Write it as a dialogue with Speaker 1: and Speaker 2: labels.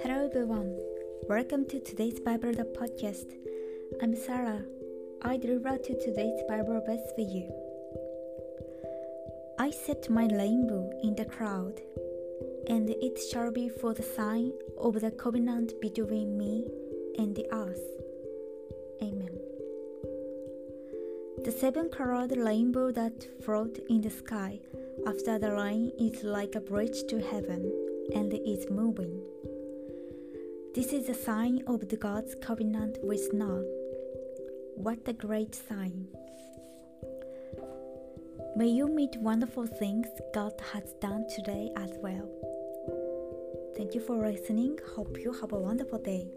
Speaker 1: Hello everyone. Welcome to today's Bible the podcast. I'm Sarah. I deliver to today's Bible verse for you. I set my rainbow in the cloud, and it shall be for the sign of the covenant between me and the earth. Amen. The seven colored rainbow that float in the sky after the rain is like a bridge to heaven and is moving. This is a sign of the God's covenant with Noah. What a great sign! May you meet wonderful things God has done today as well. Thank you for listening. Hope you have a wonderful day.